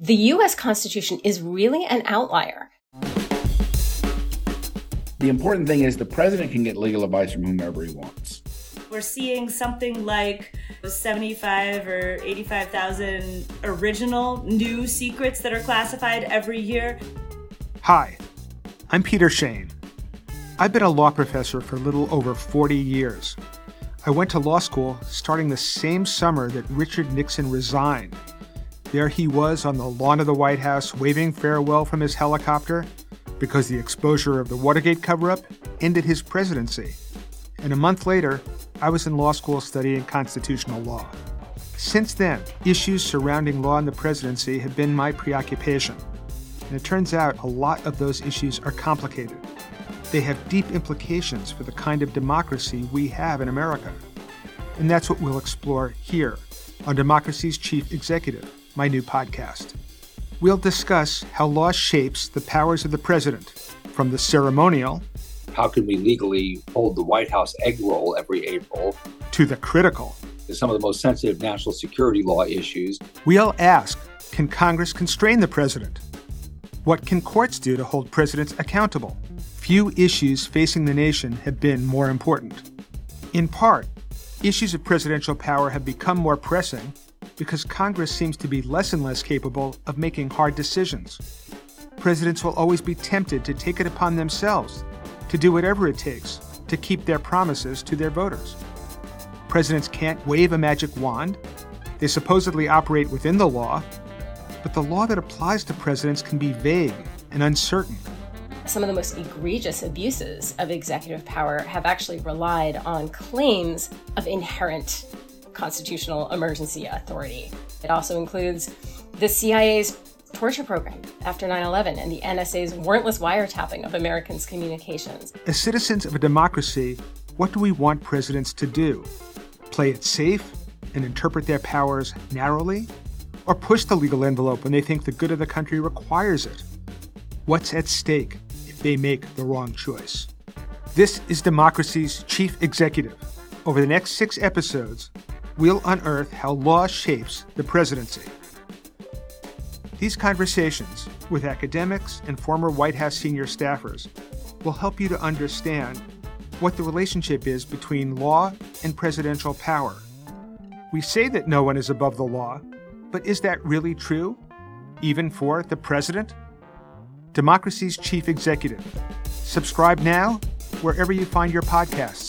the US Constitution is really an outlier. The important thing is the president can get legal advice from whomever he wants. We're seeing something like 75 or 85,000 original new secrets that are classified every year. Hi, I'm Peter Shane. I've been a law professor for a little over 40 years. I went to law school starting the same summer that Richard Nixon resigned. There he was on the lawn of the White House waving farewell from his helicopter because the exposure of the Watergate cover up ended his presidency. And a month later, I was in law school studying constitutional law. Since then, issues surrounding law and the presidency have been my preoccupation. And it turns out a lot of those issues are complicated. They have deep implications for the kind of democracy we have in America. And that's what we'll explore here on Democracy's Chief Executive, my new podcast. We'll discuss how law shapes the powers of the president, from the ceremonial how can we legally hold the White House egg roll every April? To the critical. To Some of the most sensitive national security law issues. We'll ask Can Congress constrain the president? What can courts do to hold presidents accountable? Few issues facing the nation have been more important. In part, issues of presidential power have become more pressing because Congress seems to be less and less capable of making hard decisions. Presidents will always be tempted to take it upon themselves to do whatever it takes to keep their promises to their voters. Presidents can't wave a magic wand. They supposedly operate within the law, but the law that applies to presidents can be vague and uncertain. Some of the most egregious abuses of executive power have actually relied on claims of inherent constitutional emergency authority. It also includes the CIA's torture program after 9 11 and the NSA's warrantless wiretapping of Americans' communications. As citizens of a democracy, what do we want presidents to do? Play it safe and interpret their powers narrowly? Or push the legal envelope when they think the good of the country requires it? What's at stake if they make the wrong choice? This is Democracy's Chief Executive. Over the next six episodes, we'll unearth how law shapes the presidency. These conversations with academics and former White House senior staffers will help you to understand what the relationship is between law and presidential power. We say that no one is above the law, but is that really true, even for the president? Democracy's Chief Executive. Subscribe now wherever you find your podcasts.